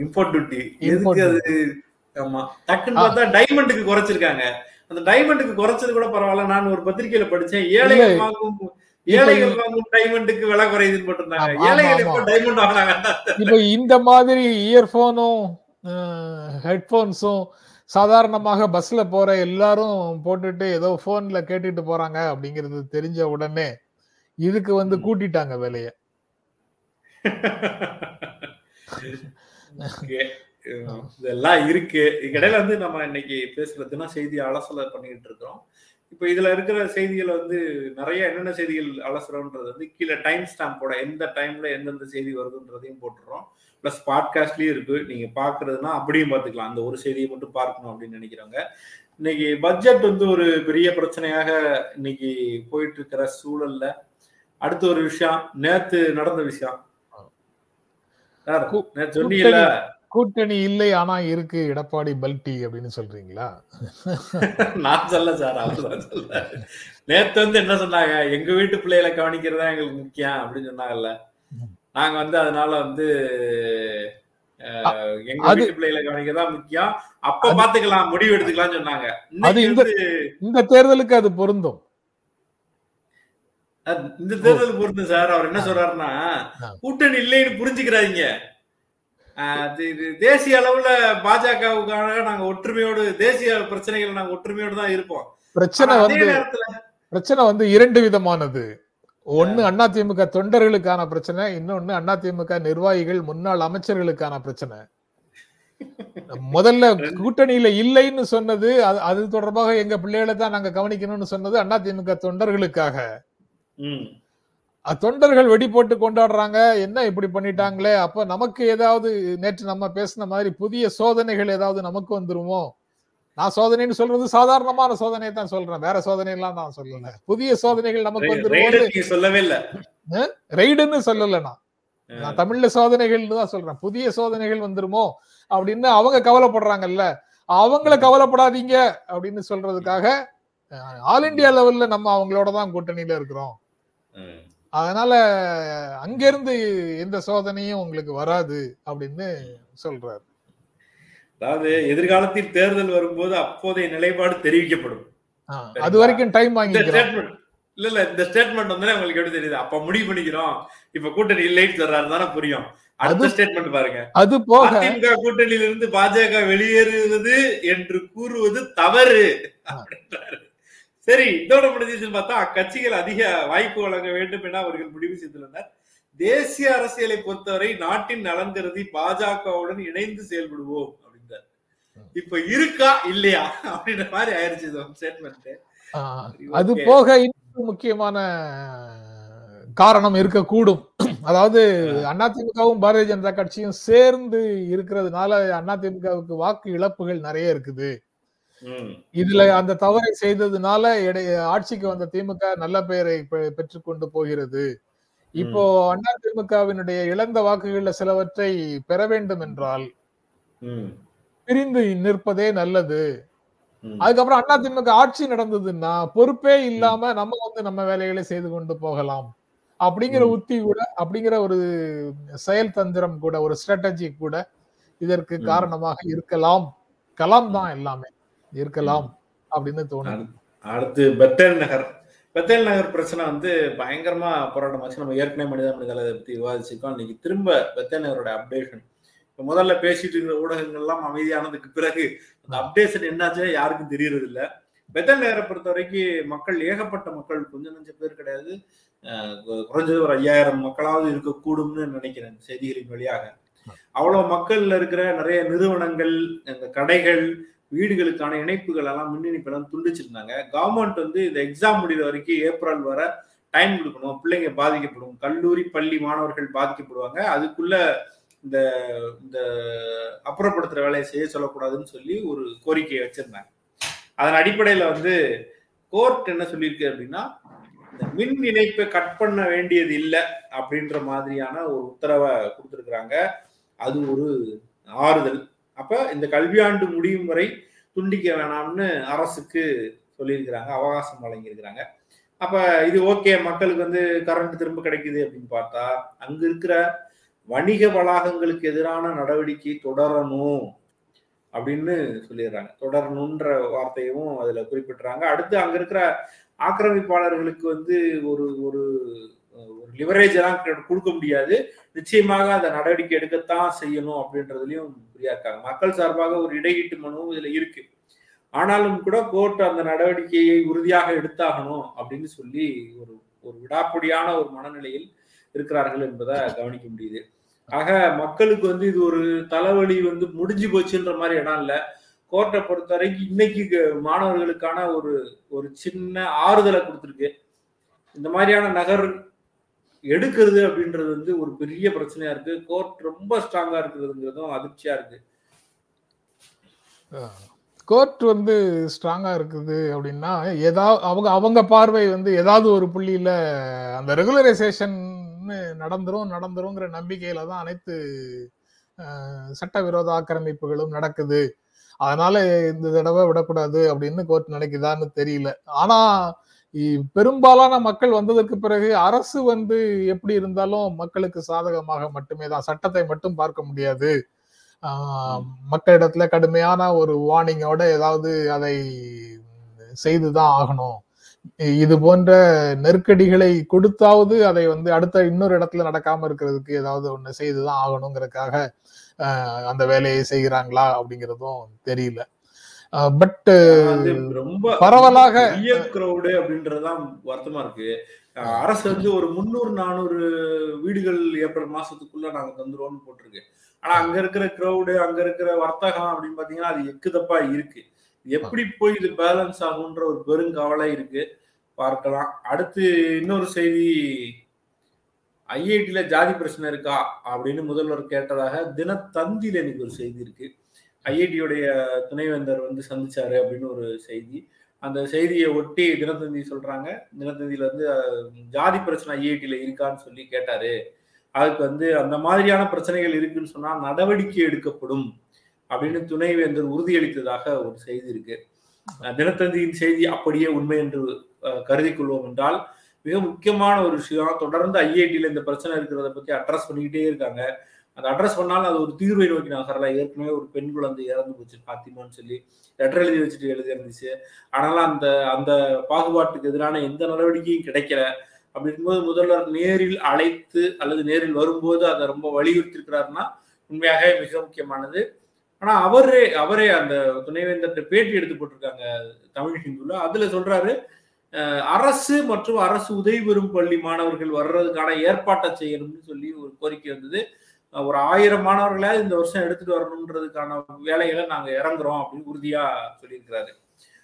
இம்போர்ட் டியூட்டி எதுக்கு அது? ஆமா. டக்குன்னு பார்த்தா டைமண்டுக்கு குறைச்சிருக்காங்க. அந்த டைமண்டுக்கு குறைச்சது கூட பரவாயில்ல. நான் ஒரு பத்திரிக்கையில படிச்சேன். ஏழைகள். வாங்கும் ஏழைகள் வாங்கும் டைமண்டுக்கு விலை குறையுதுன்னு போட்டிருந்தாங்க. ஏழைகள் எப்போ. டைமண்ட் வாங்கினாங்க இப்போ இந்த மாதிரி இயர்போனும் ஹெட்போன்ஸும் சாதாரணமாக பஸ்ல போற எல்லாரும் போட்டுட்டு ஏதோ போன்ல கேட்டுட்டு போறாங்க அப்படிங்கிறது தெரிஞ்ச உடனே இதுக்கு வந்து கூட்டிட்டாங்க விலைய. இதெல்லாம் இருக்கு. இடையில வந்து நம்ம இன்னைக்கு பேசுறதுன்னா செய்தி அலசல பண்ணிட்டு இருக்கோம் இப்போ இதுல இருக்கிற செய்திகள் வந்து நிறைய என்னென்ன செய்திகள் அலசுறோன்றது வந்து கீழே டைம் ஸ்டாம்போட எந்த டைம்ல எந்தெந்த செய்தி வருதுன்றதையும் போட்டுறோம். ப்ளஸ் பாட்காஸ்ட்லயும் இருக்கு. நீங்க பாக்குறதுன்னா அப்படியும் பார்த்துக்கலாம் அந்த ஒரு செய்தியை மட்டும் பார்க்கணும் அப்படின்னு நினைக்கிறவங்க. இன்னைக்கு பட்ஜெட் வந்து ஒரு பெரிய பிரச்சனையாக இன்னைக்கு போயிட்டு இருக்கிற சூழல்ல அடுத்த ஒரு விஷயம். நேத்து நடந்த விஷயம். சொன்னீங்கல்ல. கூட்டணி இல்லை ஆனா இருக்கு எடப்பாடி பல்டி அப்படின்னு சொல்றீங்களா? நான் சொல்ல சார் சொல்ல நேத்து வந்து என்ன சொன்னாங்க? எங்க வீட்டு பிள்ளைகளை கவனிக்கிறதா எங்களுக்கு முக்கியம் அப்படின்னு சொன்னாங்கல்ல. நாங்க வந்து அதனால வந்து எங்க வீட்டு பிள்ளைகளை கவனிக்கிறதா முக்கியம். அப்ப பாத்துக்கலாம் முடிவு எடுத்துக்கலாம்னு சொன்னாங்க. இந்த- தேர்தலுக்கு அது பொருந்தும். இந்த தேர்தல் பொறுத்து சார். அவர் என்ன சொல்றாருன்னா. கூட்டணி இல்லைன்னு புரிஞ்சுக்கிறாதீங்க. தேசிய அளவுல பாஜகவுக்கான நாங்க ஒற்றுமையோடு தேசிய பிரச்சனைகள் நாங்க ஒற்றுமையோடு தான் இருப்போம். பிரச்சனை வந்து பிரச்சனை வந்து இரண்டு விதமானது. ஒன்னு அதிமுக தொண்டர்களுக்கான பிரச்சனை இன்னொன்னு அதிமுக நிர்வாகிகள் முன்னாள் அமைச்சர்களுக்கான பிரச்சனை. முதல்ல கூட்டணியில இல்லைன்னு சொன்னது அது- அது தொடர்பாக எங்க பிள்ளைகளை தான் நாங்க கவனிக்கணும்னு சொன்னது அதிமுக தொண்டர்களுக்காக. ம். அ- தொண்டர்கள் வெடி போட்டு கொண்டாடுறாங்க. என்ன இப்படி பண்ணிட்டாங்களே? அப்ப நமக்கு ஏதாவது நேற்று நம்ம பேசின மாதிரி புதிய சோதனைகள் ஏதாவது நமக்கு வந்துருமோ? நான் சோதனைன்னு சொல்றது சாதாரணமான சோதனையை தான் சொல்றேன். வேற சோதனை எல்லாம் நான் சொல்லல. புதிய சோதனைகள் நமக்கு வந்துருமோ சொல்லவே இல்ல. ரெய்டுன்னு சொல்லல நான். நான் தமிழ்ல சோதனைகள்னு தான் சொல்றேன். புதிய சோதனைகள் வந்துருமோ? அப்படின்னு அவங்க கவலைப்படுறாங்கல்ல. அவங்கள கவலைப்படாதீங்க அப்படின்னு சொல்றதுக்காக ஆல் இந்தியா லெவல்ல நம்ம அவங்களோட தான் கூட்டணியில இருக்கிறோம். அதனால அங்கிருந்து எந்த சோதனையும் உங்களுக்கு வராது அப்படின்னு சொல்றாரு. அதாவது எதிர்காலத்தில் தேர்தல் வரும்போது அப்போதைய நிலைப்பாடு தெரிவிக்கப்படும். அது வரைக்கும் டைம் ஸ்டேட்மெண்ட் இல்ல இல்ல இந்த ஸ்டேட்மெண்ட் வந்து உங்களுக்கு எப்படி தெரியுது? அப்ப முடிவு பண்ணிக்கிறோம். இப்ப கூட்டணி இல்லைன்னு சொல்றாரு தானே புரியும். அடுத்த ஸ்டேட்மெண்ட் பாருங்க. அது போக அதிமுக கூட்டணியிலிருந்து பாஜக வெளியேறுவது என்று கூறுவது தவறு. அப்படின்றாரு. சரி இதோட முடிஞ்சிச்சுன்னு பார்த்தா அக்கட்சிகள் அதிக வாய்ப்பு வழங்க வேண்டும் என அவர்கள் முடிவு செய்துள்ளனர். தேசிய அரசியலை பொறுத்தவரை நாட்டின் நலன் கருதி பாஜகவுடன் இணைந்து செயல்படுவோம் அப்படின்றார். இப்ப இருக்கா இல்லையா? அப்படின்ற மாதிரி ஆயிருச்சு ஸ்டேட்மெண்ட் அது போக இன்னொரு முக்கியமான காரணம் இருக்கக்கூடும். அதாவது அதிமுகவும் பாரதிய ஜனதா கட்சியும் சேர்ந்து இருக்கிறதுனால அதிமுகவுக்கு வாக்கு இழப்புகள் நிறைய இருக்குது. இதுல அந்த தவறை செய்ததுனால ஆட்சிக்கு வந்த திமுக நல்ல பெயரை பெற்றுக்கொண்டு போகிறது. இப்போ அதிமுகவினுடைய இழந்த வாக்குகள்ல சிலவற்றை பெற வேண்டும் என்றால் பிரிந்து நிற்பதே நல்லது. அதுக்கப்புறம் அதிமுக ஆட்சி நடந்ததுன்னா பொறுப்பே இல்லாம நம்ம வந்து நம்ம வேலைகளை செய்து கொண்டு போகலாம். அப்படிங்கிற. உத்தி கூட அப்படிங்கிற ஒரு செயல் தந்திரம் கூட ஒரு ஸ்ட்ராட்டஜி கூட இதற்கு. காரணமாக இருக்கலாம். கலாம் தான் எல்லாமே. இருக்கலாம் அப்படின்னு தோணுது அடுத்து பெத்தேல் நகர். பெத்தேல் நகர் பிரச்சனை வந்து பயங்கரமா போராட்டமாச்சு. நம்ம ஏற்கனவே மனித மனிதலை இதை பத்தி விவாதிச்சிருக்கோம். இன்னைக்கு திரும்ப பெத்தேல் நகரோட அப்டேஷன் இப்போ முதல்ல பேசிட்டு இருக்கிற ஊடகங்கள் எல்லாம் அமைதியானதுக்கு பிறகு அந்த அப்டேஷன் என்னாச்சு யாருக்கும் தெரியறது இல்ல பெத்தேல் நகரை பொறுத்த வரைக்கும் மக்கள் ஏகப்பட்ட மக்கள் கொஞ்சம் நஞ்ச பேர் கிடையாது. குறைஞ்சது ஒரு ஐயாயிரம் மக்களாவது இருக்கக்கூடும்னு நினைக்கிறேன் செய்திகளின் வழியாக. அவ்வளவு மக்கள்ல இருக்கிற நிறைய நிறுவனங்கள் இந்த கடைகள் வீடுகளுக்கான இணைப்புகள் எல்லாம் மின் இணைப்பெல்லாம் துண்டிச்சிருந்தாங்க. கவர்மெண்ட் வந்து இந்த எக்ஸாம் முடிகிற வரைக்கும் ஏப்ரல் வர டைம் கொடுக்கணும். பிள்ளைங்க பாதிக்கப்படும். கல்லூரி பள்ளி மாணவர்கள் பாதிக்கப்படுவாங்க. அதுக்குள்ள இந்த இந்த அப்புறப்படுத்துற வேலையை செய்ய சொல்லக்கூடாதுன்னு சொல்லி ஒரு கோரிக்கையை வச்சிருந்தாங்க. அதன் அடிப்படையில வந்து கோர்ட் என்ன சொல்லியிருக்கு அப்படின்னா இந்த மின் இணைப்பை கட் பண்ண வேண்டியது இல்லை அப்படின்ற மாதிரியான ஒரு உத்தரவை கொடுத்துருக்குறாங்க. அது ஒரு ஆறுதல். அப்ப இந்த கல்வியாண்டு முடியும் வரை துண்டிக்க வேணாம்னு அரசுக்கு சொல்லியிருக்கிறாங்க அவகாசம் வழங்கியிருக்கிறாங்க. அப்ப இது ஓகே மக்களுக்கு வந்து கரண்ட் திரும்ப கிடைக்குது அப்படின்னு பார்த்தா அங்க இருக்கிற வணிக வளாகங்களுக்கு எதிரான நடவடிக்கை தொடரணும் அப்படின்னு சொல்லிடுறாங்க. தொடரணுன்ற வார்த்தையும் அதுல குறிப்பிட்டுறாங்க. அடுத்து அங்க இருக்கிற ஆக்கிரமிப்பாளர்களுக்கு வந்து ஒரு ஒரு ஒரு லிவரேஜ் எல்லாம் கொடுக்க முடியாது. நிச்சயமாக அந்த நடவடிக்கை எடுக்கத்தான் செய்யணும் அப்படின்றதுலயும் புரியா இருக்காங்க. மக்கள் சார்பாக ஒரு இடையீட்டு மனுவும் இதுல இருக்கு. ஆனாலும் கூட கோர்ட் அந்த நடவடிக்கையை உறுதியாக எடுத்தாகணும் அப்படின்னு சொல்லி ஒரு ஒரு விடாப்படியான ஒரு மனநிலையில் இருக்கிறார்கள் என்பதை கவனிக்க முடியுது. ஆக மக்களுக்கு வந்து இது ஒரு தலைவலி வந்து முடிஞ்சு போச்சுன்ற மாதிரி இடம் இல்லை. கோர்ட்டை பொறுத்த வரைக்கும் இன்னைக்கு மாணவர்களுக்கான ஒரு ஒரு சின்ன ஆறுதலை கொடுத்துருக்கு. இந்த மாதிரியான நகர் எடுக்கிறது அப்படின்றது வந்து ஒரு பெரிய பிரச்சனையா இருக்கு. கோர்ட் ரொம்ப ஸ்ட்ராங்கா இருக்குதுங்கிறதும் அதிர்ச்சியா இருக்கு. கோர்ட் வந்து ஸ்ட்ராங்கா இருக்குது அப்படின்னா ஏதாவது அவங்க அவங்க பார்வை வந்து ஏதாவது ஒரு புள்ளியில அந்த ரெகுலரைசேஷன் நடந்துரும் நடந்துருங்கிற நம்பிக்கையில தான் அனைத்து சட்டவிரோத ஆக்கிரமிப்புகளும் நடக்குது. அதனால இந்த தடவை விடக்கூடாது அப்படின்னு கோர்ட் நினைக்குதான்னு தெரியல. ஆனா பெரும்பாலான மக்கள் வந்ததற்கு பிறகு அரசு வந்து எப்படி இருந்தாலும் மக்களுக்கு சாதகமாக மட்டுமே தான் சட்டத்தை மட்டும் பார்க்க முடியாது. மக்களிடத்துல கடுமையான ஒரு வார்னிங்கோட ஏதாவது அதை செய்துதான் ஆகணும். இது போன்ற நெருக்கடிகளை கொடுத்தாவது அதை வந்து அடுத்த இன்னொரு இடத்துல நடக்காம இருக்கிறதுக்கு ஏதாவது ஒண்ணு செய்துதான் ஆகணுங்கிறதுக்காக அந்த வேலையை செய்கிறாங்களா அப்படிங்கிறதும் தெரியல. பட் ரொம்ப பரவலாக கிரௌடு அப்படின்றதுதான் வருத்தமா இருக்கு. அரசு வந்து ஒரு முன்னூறு நானூறு வீடுகள் ஏப்ரல் மாசத்துக்குள்ள நாங்க தந்துருவோம்னு போட்டிருக்கு. ஆனா அங்க இருக்கிற கிரௌடு அங்க இருக்கிற வர்த்தகம் அப்படின்னு பாத்தீங்கன்னா அது எக்குதப்பா இருக்கு. எப்படி போய் இது பேலன்ஸ் ஆகுன்ற ஒரு பெருங்கவலை இருக்கு. பார்க்கலாம். அடுத்து இன்னொரு செய்தி. ஐஐடியில ஜாதி பிரச்சனை இருக்கா அப்படின்னு முதல்வர் கேட்டதாக தினத்தந்தியில எனக்கு ஒரு செய்தி இருக்கு. ஐஐடியுடைய துணைவேந்தர் வந்து சந்திச்சாரு அப்படின்னு ஒரு செய்தி. அந்த செய்தியை ஒட்டி தினத்தந்தி சொல்றாங்க. தினத்தந்தியில வந்து ஜாதி பிரச்சனை ஐஐடியில இருக்கான்னு சொல்லி கேட்டாரு. அதுக்கு வந்து அந்த மாதிரியான பிரச்சனைகள் இருக்குன்னு சொன்னா நடவடிக்கை எடுக்கப்படும் அப்படின்னு துணைவேந்தர் உறுதியளித்ததாக ஒரு செய்தி இருக்கு. தினத்தந்தியின் செய்தி அப்படியே உண்மை என்று கருதி கொள்வோம் என்றால் மிக முக்கியமான ஒரு விஷயம் தொடர்ந்து ஐஐடியில இந்த பிரச்சனை இருக்கிறத பத்தி அட்ரஸ் பண்ணிக்கிட்டே இருக்காங்க. அந்த அட்ரஸ் பண்ணாலும் அது ஒரு தீர்வை நோக்கி நகரல ஏற்கனவே ஒரு பெண் குழந்தை இறந்து போச்சு பாத்திமான்னு சொல்லி லெட்டர் எழுதி வச்சுட்டு எழுதி இருந்துச்சு. ஆனாலும் அந்த அந்த பாகுபாட்டுக்கு எதிரான எந்த நடவடிக்கையும் கிடைக்கல. அப்படி இருக்கும்போது முதல்வர் நேரில் அழைத்து அல்லது நேரில் வரும்போது அதை ரொம்ப வலியுறுத்திருக்கிறாருன்னா உண்மையாக மிக முக்கியமானது. ஆனா அவரே அவரே அந்த துணைவேந்தர் பேட்டி எடுத்து போட்டிருக்காங்க தமிழ் ஹிந்துல. அதுல சொல்றாரு அரசு மற்றும் அரசு உதவி பெறும் பள்ளி மாணவர்கள் வர்றதுக்கான ஏற்பாட்டை செய்யணும்னு சொல்லி ஒரு கோரிக்கை வந்தது. ஒரு ஆயிரம் மாணவர்களை இந்த வருஷம் எடுத்துட்டு வரணுன்றதுக்கான வேலைகளை நாங்க இறங்குறோம் அப்படின்னு உறுதியா சொல்லியிருக்கிறாரு.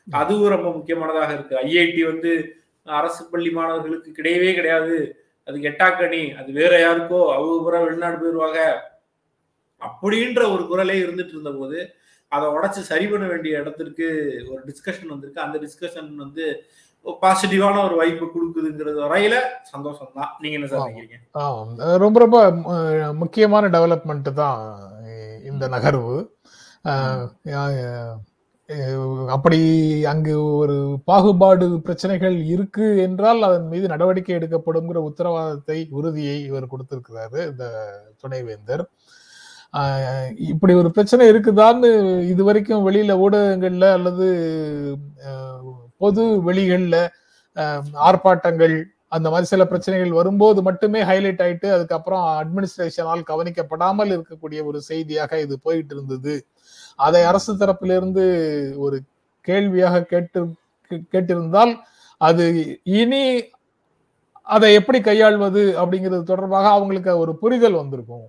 அதுவும் ரொம்ப முக்கியமானதாக இருக்கு. ஐஐடி வந்து அரசு பள்ளி மாணவர்களுக்கு கிடையவே கிடையாது. அது எட்டாக்கணி அது வேற யாருக்கோ அவங்க பூரா வெளிநாடு போயிடுவாங்க அப்படின்ற ஒரு குரலே இருந்துட்டு இருந்த போது அதை உடச்சு சரி பண்ண வேண்டிய இடத்திற்கு ஒரு டிஸ்கஷன் வந்திருக்கு. அந்த டிஸ்கஷன் வந்து பாசிட்டிவான ஒரு வாய்ப்பு கொடுக்குதுங்கிறது வரையில சந்தோஷம் தான் நீங்க என்ன சார் நினைக்கிறீங்க? ரொம்ப ரொம்ப முக்கியமான டெவலப்மெண்ட் தான் இந்த நகர்வு. அப்படி அங்கு ஒரு பாகுபாடு பிரச்சனைகள் இருக்கு என்றால் அதன் மீது நடவடிக்கை எடுக்கப்படும்ங்கிற உத்தரவாதத்தை உறுதியை இவர் கொடுத்திருக்கிறாரு இந்த துணைவேந்தர். இப்படி ஒரு பிரச்சனை இருக்குதான்னு இது வரைக்கும் வெளியில ஊடகங்கள்ல அல்லது பொது வெளிகள்ல ஆர்ப்பாட்டங்கள் அந்த மாதிரி சில பிரச்சனைகள் வரும்போது மட்டுமே ஹைலைட் ஆயிட்டு அதுக்கப்புறம் அட்மினிஸ்ட்ரேஷனால் கவனிக்கப்படாமல் இருக்கக்கூடிய ஒரு செய்தியாக இது போயிட்டு இருந்தது. அதை அரசு தரப்பிலிருந்து ஒரு கேள்வியாக கேட்டு கேட்டிருந்தால் அது இனி அதை எப்படி கையாள்வது அப்படிங்கிறது தொடர்பாக அவங்களுக்கு ஒரு புரிதல் வந்திருக்கும்.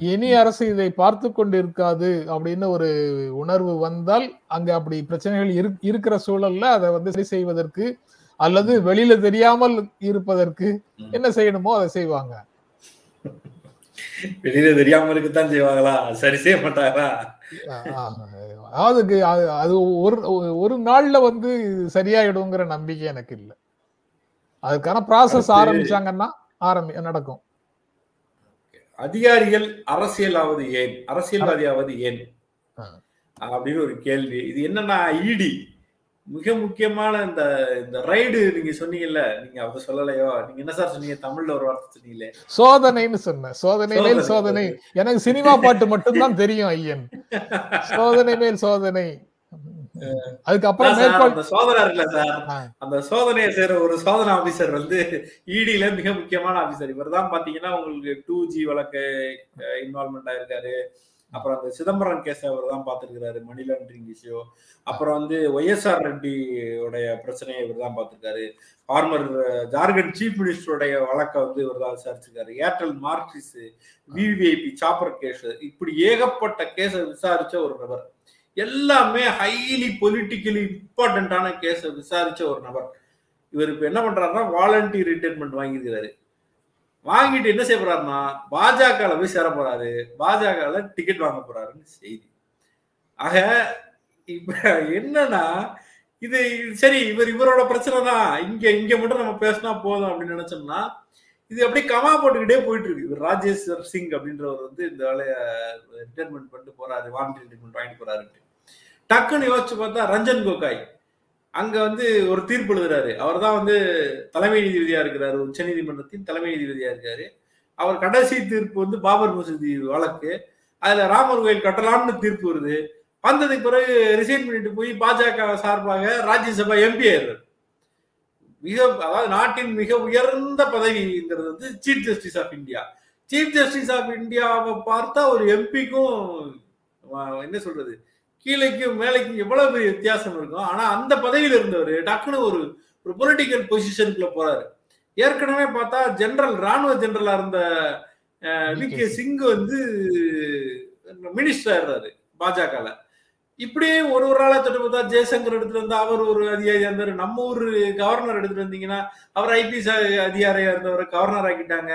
இனி அரசு இதை பார்த்து கொண்டு இருக்காது அப்படின்னு ஒரு உணர்வு வந்தால் அங்க அப்படி பிரச்சனைகள் இரு- இருக்கிற சூழல்ல அதை வந்து சரி செய்வதற்கு அல்லது வெளியில தெரியாமல் இருப்பதற்கு என்ன செய்யணுமோ அதை செய்வாங்க. வெளியில தெரியாம இருக்குத்தான் செய்வாங்களா? சரி செய்ய மாட்டாங்களா? அதாவது அது ஒரு ஒரு நாள்ல வந்து சரியாயிடுங்கிற நம்பிக்கை எனக்கு இல்லை. அதுக்கான ப்ராசஸ் ஆரம்பிச்சாங்கன்னா ஆரம்பி நடக்கும். அதிகாரிகள் அரசியலாவது ஏன்? அரசியல்வாதியாவது ஏன். அப்படின்னு ஒரு கேள்வி. இது என்னன்னா இடி மிக முக்கியமான இந்த இந்த ரைடு நீங்க சொன்னீங்கல்ல நீங்க அதை சொல்லலையோ? நீங்க என்ன சார் சொன்னீங்க? தமிழ்ல ஒரு வார்த்தை சொன்னீங்கல்ல சோதனைன்னு சொன்னேன் சோதனை மேல். சோதனை. எனக்கு சினிமா பாட்டு மட்டும்தான் தெரியும் ஐயன். சோதனை மேல் சோதனை. அதுக்கப்புறம் அந்த சோதனை இருக்குல்ல சார். அந்த சோதனையை செய்யற ஒரு சோதனை ஆபீசர் வந்து இடியில மிக முக்கியமான ஆபீசர் இவர் தான் பாத்தீங்கன்னா உங்களுக்கு டூ ஜி வழக்கு இன்வால்மெண்ட் ஆயிருக்காரு. அப்புறம் அந்த சிதம்பரம் கேஸ் அவர் தான் பார்த்திருக்காரு மணி லாண்டரிங் இஷ்யூ அப்புறம் வந்து ஒய்எஸ்ஆர் ரெட்டியோடைய பிரச்சனையை இவர் தான் பார்த்திருக்காரு ஃபார்மர் ஜார்க்கண்ட் சீஃப் மினிஸ்டருடைய வழக்கை வந்து இவர் தான் விசாரிச்சிருக்காரு Airtel Maxis VVIP chopper case இப்படி ஏகப்பட்ட கேஸை விசாரிச்ச ஒரு நபர். எல்லாமே ஹைலி பொலிட்டிக்கலி இம்பார்ட்டண்ட்டான கேஸை விசாரிச்ச ஒரு நபர். இவர் இப்போ என்ன பண்றாருன்னா வாலண்டியர் ரிட்டைர்மெண்ட் வாங்கியிருக்கிறாரு. வாங்கிட்டு என்ன செய்ய போறாருன்னா பாஜகவில் போய் சேர போறாரு. பாஜகவில் டிக்கெட் வாங்க போறாருன்னு செய்தி. ஆக இப்ப என்னன்னா இது சரி இவர் இவரோட பிரச்சனை தான் இங்க இங்க மட்டும் நம்ம பேசினா போதும் அப்படின்னு நினைச்சோம்னா இது அப்படியே கமா போட்டுக்கிட்டே போயிட்டு இருக்கு இவர் ராஜேஸ்வர் சிங் அப்படின்றவர் வந்து இந்த வேலையை ரிட்டைர்மெண்ட் பண்ணிட்டு போறாரு வாலண்டரி ரிட்டைர்மெண்ட் வாங்கிட்டு போறாருன்ட்டு. டக்குன்னு யோசிச்சு பார்த்தா ரஞ்சன் கோகாய். அங்க வந்து ஒரு தீர்ப்பு எழுதுறாரு. அவர் தான் வந்து தலைமை நீதிபதியா இருக்கிறாரு. உச்ச நீதிமன்றத்தின் தலைமை நீதிபதியா இருக்காரு. அவர் கடைசி தீர்ப்பு வந்து பாபர் மசூதி வழக்கு. அதுல ராமர் கோயில் கட்டலாம்னு தீர்ப்பு வருது. வந்ததுக்கு பிறகு ரிசைன் பண்ணிட்டு போய் பாஜக சார்பாக ராஜ்யசபா எம்பி ஆயிடுறாரு. மிக அதாவது நாட்டின் மிக உயர்ந்த பதவிங்கிறது வந்து chief justice of India chief justice of இந்தியாவை பார்த்தா ஒரு எம்பிக்கும் என்ன சொல்றது கீழைக்கும் மேலைக்கும் எவ்வளவு பெரிய வித்தியாசம் இருக்கும் ஆனா அந்த பதவியில இருந்தவர் டக்குன்னு ஒரு ஒரு பொலிட்டிக்கல் பொசிஷனுக்குள்ள போறாரு. ஏற்கனவே பார்த்தா ஜெனரல் ராணுவ ஜெனரலா இருந்த வி கே சிங். வந்து மினிஸ்டர் ஆயிடுறாரு பாஜகல. இப்படியே ஒரு ஒரு ஆளா தொட்டு பார்த்தா ஜெயசங்கர் எடுத்துட்டு வந்தா அவர் ஒரு அதிகாரியா இருந்தாரு. நம்ம ஊர் கவர்னர் எடுத்துட்டு வந்தீங்கன்னா அவர் ஐபிஎஸ் அதிகாரியா இருந்தவர் கவர்னர் ஆக்கிட்டாங்க.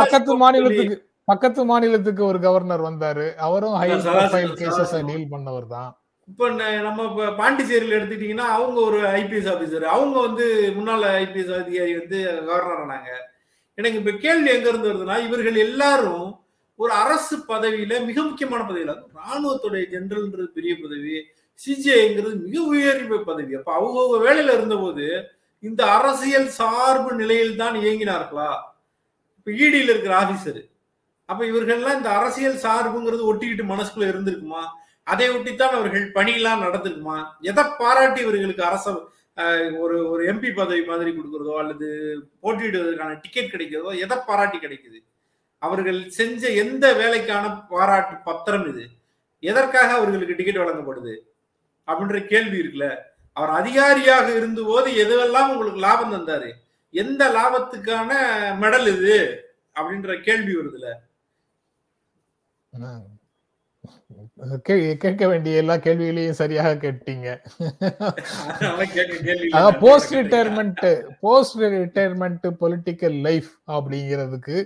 பக்கத்து மாநிலத்துக்கு பக்கத்து மாநிலத்துக்கு ஒரு கவர்னர் வந்தாரு. அவரும் ஹை ப்ரொஃபைல் கேசஸ். டீல் பண்ணவர் தான் இப்ப நம்ம பாண்டிச்சேரியில எடுத்துட்டீங்கன்னா அவங்க ஒரு ஐபிஎஸ் ஆபீசர் அவங்க வந்து முன்னாள் ஐபிஎஸ் அதிகாரி வந்து கவர்னர் ஆனாங்க. எனக்கு இப்ப கேள்வி எங்க இருந்து வருதுன்னா இவர்கள் எல்லாரும் ஒரு அரசு பதவியில மிக முக்கியமான பதவியில ராணுவத்துடைய ஜெனரல்ன்றது பெரிய பதவி சிஜிஐங்கிறது மிக உயர்வு பதவி. அப்ப அவங்கவுங்க வேலையில இருந்தபோது இந்த அரசியல் சார்பு நிலையில் தான் இயங்கினார்களா? இப்ப இடியில இருக்கிற ஆபீசர் அப்ப இவர்கள்லாம் இந்த அரசியல் சார்புங்கிறது ஒட்டிக்கிட்டு மனசுக்குள்ள இருந்திருக்குமா? அதை ஒட்டித்தான் அவர்கள் பணியெல்லாம் நடந்திருக்குமா எதை பாராட்டி இவர்களுக்கு அரச ஒரு ஒரு எம்பி பதவி மாதிரி கொடுக்கறதோ அல்லது போட்டியிடுவதற்கான டிக்கெட் கிடைக்கிறதோ எதை பாராட்டி கிடைக்குது? அவர்கள் செஞ்ச எந்த வேலைக்கான பாராட்டு பத்திரம் இது? எதற்காக அவர்களுக்கு டிக்கெட் வழங்கப்படுது? அப்படின்ற கேள்வி இருக்குல்ல. அவர் அதிகாரியாக இருந்தபோது எதுவெல்லாம் உங்களுக்கு லாபம் தந்தாரு? எந்த லாபத்துக்கான மெடல் இது? அப்படின்ற கேள்வி வருதுல கேட்க வேண்டிய எல்லா கேள்விகளையும் சரியாக கேட்டீங்க. Post retirement post retirement political life அப்படிங்கிறதுக்கு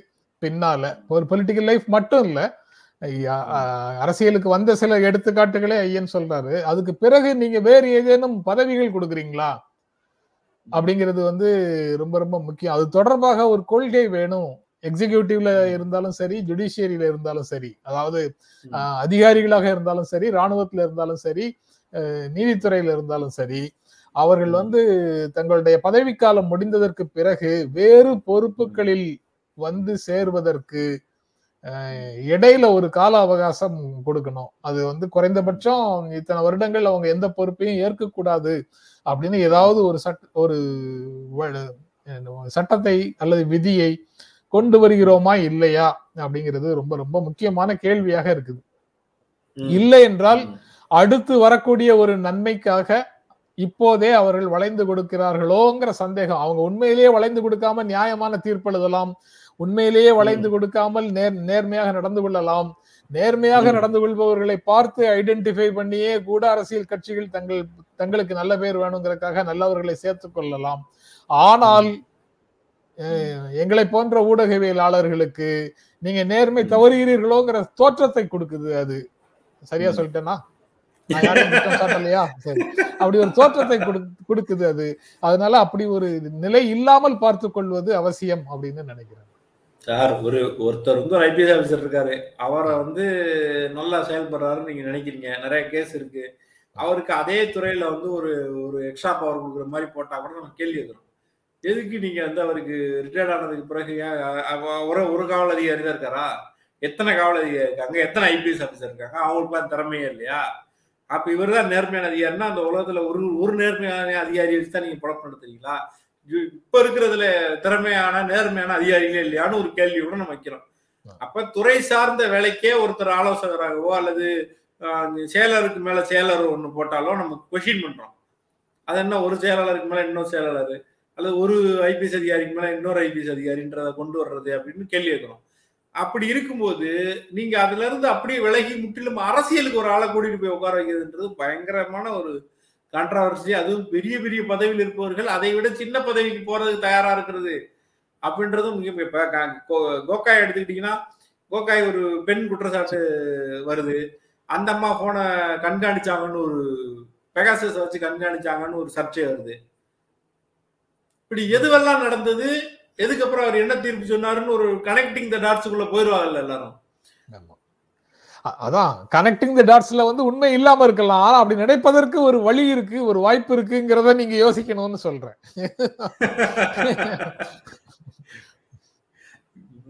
பின்னால ஒரு பொலிட்டிக்கல் லைஃப் மட்டும் இல்ல அரசியலுக்கு வந்த சில எடுத்துக்காட்டுகளே ஐயன் சொல்றாரு. அதுக்கு பிறகு நீங்க வேறு ஏதேனும் பதவிகள் கொடுக்குறீங்களா? அப்படிங்கிறது வந்து ரொம்ப ரொம்ப முக்கியம். அது தொடர்பாக ஒரு கொள்கை வேணும். எக்ஸிகியூட்டிவ்ல இருந்தாலும் சரி ஜுடிஷியரியில இருந்தாலும் சரி அதாவது அதிகாரிகளாக இருந்தாலும் சரி ராணுவத்துல இருந்தாலும் சரி நீதித்துறையில இருந்தாலும் சரி அவர்கள். வந்து தங்களுடைய பதவிக்காலம் முடிந்ததற்கு பிறகு வேறு பொறுப்புகளில் வந்து சேர்வதற்கு இடையில ஒரு கால அவகாசம் கொடுக்கணும் அது வந்து குறைந்தபட்சம் இத்தனை வருடங்கள் அவங்க எந்த பொறுப்பையும் ஏற்கக்கூடாது அப்படின்னு ஏதாவது ஒரு சட்ட ஒரு சட்டத்தை அல்லது விதியை கொண்டு வருகிறோமா இல்லையா அப்படிங்கிறது ரொம்ப ரொம்ப முக்கியமான கேள்வியாக இருக்குது. இல்லை என்றால். அடுத்து வரக்கூடிய ஒரு நன்மைக்காக இப்போதே அவர்கள் வளைந்து கொடுக்கிறார்களோங்கிற சந்தேகம் அவங்க உண்மையிலேயே வளைந்து கொடுக்காம நியாயமான தீர்ப்பு எழுதலாம் உண்மையிலேயே வளைந்து கொடுக்காமல் நேர் நேர்மையாக நடந்து கொள்ளலாம். நேர்மையாக. நடந்து கொள்பவர்களை பார்த்து ஐடென்டிஃபை பண்ணியே கூட அரசியல் கட்சிகள் தங்கள் தங்களுக்கு நல்ல பேர் வேணுங்கிறதுக்காக நல்லவர்களை சேர்த்துக் கொள்ளலாம். ஆனால் எங்களை போன்ற ஊடகவியலாளர்களுக்கு நீங்க நேர்மை. தவறுகிறீர்களோங்கிற தோற்றத்தை கொடுக்குது அது. சரியா. சொல்லிட்டேனா? சரி. அப்படி ஒரு தோற்றத்தை கொடு- கொடுக்குது அது. அதனால அப்படி ஒரு நிலை இல்லாமல் பார்த்து கொள்வது அவசியம் அப்படின்னு நினைக்கிறேன். சார் ஒரு ஒருத்தர் வந்து ஒரு ஐபிஎஸ் ஆஃபீஸர் இருக்காரு. அவரை வந்து நல்லா செயல்படுறாருன்னு நீங்க நினைக்கிறீங்க. நிறைய கேஸ் இருக்கு. அவருக்கு அதே துறையில வந்து ஒரு ஒரு எக்ஸ்ட்ரா பவர் கொடுக்குற மாதிரி போட்டா கூட நம்ம கேள்வி வைக்கிறோம் எதுக்கு நீங்க வந்து அவருக்கு ரிட்டையர்ட் ஆனதுக்கு பிறகு ஒரு ஒரு காவல் அதிகாரி தான் இருக்காரா? எத்தனை காவல் அதிகாரி இருக்காங்க? எத்தனை ஐபிஎஸ் ஆஃபீஸர் இருக்காங்க? அவங்களுக்கு அவங்களுக்குலாம் திறமையே இல்லையா? அப்ப இவர் தான் நேர்மையான அதிகாரின்னா அந்த உலகத்துல ஒரு ஒரு நேர்மையான அதிகாரி வச்சு தான் நீங்க பழக்கம் நடத்துறீங்களா? இப்ப இருக்கிறதுல திறமையான நேர்மையான அதிகாரிகளே இல்லையான்னு ஒரு கேள்வி கூட நம்ம வைக்கிறோம். அப்ப துறை சார்ந்த வேலைக்கே ஒருத்தர் ஆலோசகராகவோ அல்லது செயலருக்கு மேல செயலர் ஒண்ணு போட்டாலோ நம்ம கொஷின் பண்றோம். அது என்ன ஒரு செயலாளருக்கு மேல இன்னொரு செயலாளர் அல்லது ஒரு ஐபிஎஸ் அதிகாரிக்கு மேல இன்னொரு ஐபிஎஸ் அதிகாரின்றத கொண்டு வர்றது அப்படின்னு கேள்வி கேட்கிறோம் அப்படி இருக்கும்போது நீங்க அதுல இருந்து அப்படியே விலகி முற்றிலும் அரசியலுக்கு ஒரு ஆளை கூட்டிட்டு போய் உட்கார வைக்கிறதுன்றது பயங்கரமான ஒரு கான்ட்ராவர்சி அதுவும் பெரிய பெரிய பதவியில் இருப்பவர்கள் அதை விட சின்ன பதவிக்கு போறதுக்கு தயாரா இருக்கிறது அப்படின்றதும் முக்கியம் இப்ப கோ- கோகாய் எடுத்துக்கிட்டீங்கன்னா கோகாய் ஒரு பெண் குற்றச்சாட்டு வருது. அந்த அம்மா போனை கண்காணிச்சாங்கன்னு ஒரு பெகாசஸ் வச்சு கண்காணிச்சாங்கன்னு ஒரு சர்ச்சை வருது. இப்படி எதுவெல்லாம் நடந்தது? எதுக்கப்புறம் அவர் என்ன தீர்ப்பு சொன்னாருன்னு ஒரு கனெக்டிங் த டாட்ஸுக்குள்ள போயிடுவாங்கல்ல எல்லாரும். அதான் கனெக்டிங் த டாட்ஸ்ல வந்து உண்மை இல்லாம இருக்கலாம். ஆனா அப்படி நினைப்பதற்கு ஒரு வழி இருக்கு ஒரு வாய்ப்பு இருக்குங்கிறத நீங்க யோசிக்கணும்னு சொல்றேன்.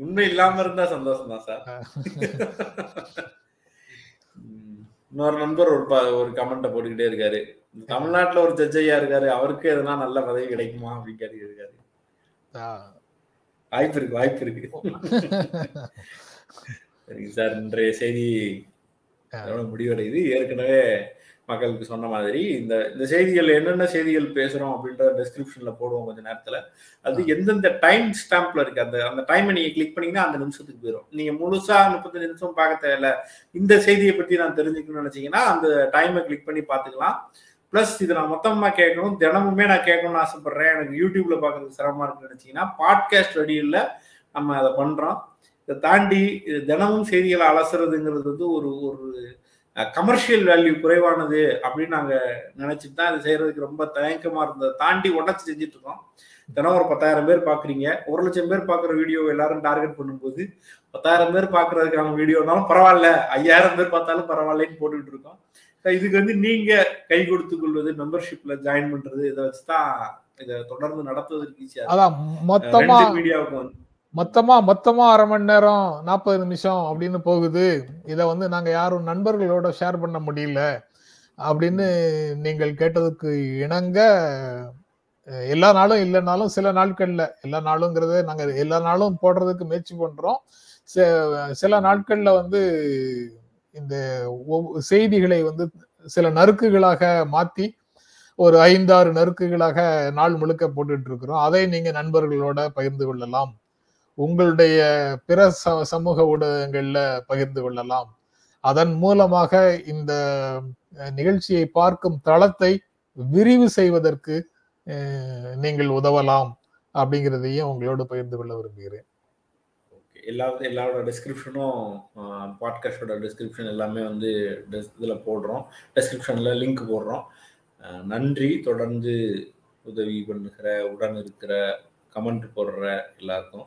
உண்மை இல்லாம இருந்தா சந்தோஷம் தான் சார் இன்னொரு நண்பர் ஒரு ஒரு கமெண்ட்டை போட்டுக்கிட்டே இருக்காரு. தமிழ்நாட்டுல ஒரு ஜட்ஜ் ஐயா இருக்காரு. அவருக்கு எதனா நல்ல பதவி கிடைக்குமா அப்படின்னு கேட்டுக்கிட்டு இருக்காரு. வாய்ப்பு இருக்கு வாய்ப்பு இருக்கு. சரிங்க சார் இன்றைய செய்தி அதோட முடிவடையுது. ஏற்கனவே மக்களுக்கு சொன்ன மாதிரி இந்த இந்த செய்திகள் என்னென்ன செய்திகள் பேசுறோம் அப்படின்ற டெஸ்கிரிப்ஷன்ல போடுவோம் கொஞ்ச நேரத்துல. அது எந்தெந்த டைம் ஸ்டாம்ப்ல இருக்கு? அந்த அந்த டைமை நீங்க கிளிக் பண்ணீங்கன்னா அந்த நிமிஷத்துக்கு போயிடும் நீங்க முழுசா முப்பத்தஞ்சு நிமிஷம் பார்க்க தேவையில்ல. இந்த செய்தியை பத்தி நான் தெரிஞ்சுக்கணும்னு நினைச்சீங்கன்னா அந்த டைமை கிளிக் பண்ணி பார்த்துக்கலாம். ப்ளஸ் இது நான் மொத்தமா கேட்கணும். தினமுமே நான் கேட்கணும்னு ஆசைப்படுறேன். எனக்கு யூடியூப்ல பார்க்கறதுக்கு சிரமமா இருக்குன்னு நினைச்சீங்கன்னா பாட்காஸ்ட் வழியில் நம்ம அதை பண்றோம். இதை தாண்டி தினமும் செய்திகளை அலசுறதுங்கிறது வந்து ஒரு ஒரு கமர்ஷியல் வேல்யூ குறைவானது அப்படின்னு நாங்க நினைச்சிட்டு தான் இது செய்யறதுக்கு ரொம்ப தயக்கமா இருந்ததை தாண்டி உடச்சு செஞ்சுட்டு இருக்கோம். தினம் ஒரு பத்தாயிரம் பேர் பாக்குறீங்க. ஒரு லட்சம் பேர் பாக்குற வீடியோ எல்லாரும் டார்கெட் பண்ணும்போது பத்தாயிரம் பேர் பாக்குறதுக்கான வீடியோனாலும் பரவாயில்ல. ஐயாயிரம் பேர் பார்த்தாலும் பரவாயில்லன்னு போட்டுக்கிட்டு இருக்கோம். இதுக்கு வந்து நீங்க கை கொடுத்து கொள்வது மெம்பர்ஷிப்ல ஜாயின் பண்றது இதை வச்சுதான் இதை தொடர்ந்து நடத்துவதற்கு ஈஸியா அதான் மொத்தமா ரெண்டு மீடியாவுக்கு வந்து மொத்தமா மொத்தமா அரை மணி நேரம் நாற்பது நிமிஷம் அப்படின்னு போகுது. இதை வந்து நாங்க யாரும் நண்பர்களோட ஷேர் பண்ண முடியல அப்படின்னு நீங்கள் கேட்டதுக்கு இணங்க எல்லா நாளும் இல்லைனாலும் சில நாட்கள்ல எல்லா நாளுங்கிறத நாங்க எல்லா நாளும் போடுறதுக்கு முயற்சி பண்றோம். சில நாட்கள்ல வந்து இந்த ஒவ்வொ- செய்திகளை வந்து சில நறுக்குகளாக மாத்தி ஒரு ஐந்தாறு நறுக்குகளாக நாள் முழுக்க போட்டுட்டு இருக்கிறோம். அதை நீங்க நண்பர்களோட பகிர்ந்து கொள்ளலாம். உங்களுடைய பிற ச- சமூக ஊடகங்கள்ல பகிர்ந்து கொள்ளலாம். அதன் மூலமாக இந்த நிகழ்ச்சியை பார்க்கும் தளத்தை விரிவு செய்வதற்கு நீங்கள் உதவலாம் அப்படிங்கிறதையும் உங்களோடு பகிர்ந்து கொள்ள விரும்புகிறேன். எல்லாவது எல்லாரோட டிஸ்கிரிப்ஷனும் பாட்காஸ்டோட டிஸ்கிரிப்ஷன் எல்லாமே வந்து இதில் போடுறோம். டிஸ்கிரிப்ஷனில் லிங்க் போடுறோம். நன்றி. தொடர்ந்து உதவி பண்ணுகிற உடன் இருக்கிற கமெண்ட் போடுற எல்லாருக்கும்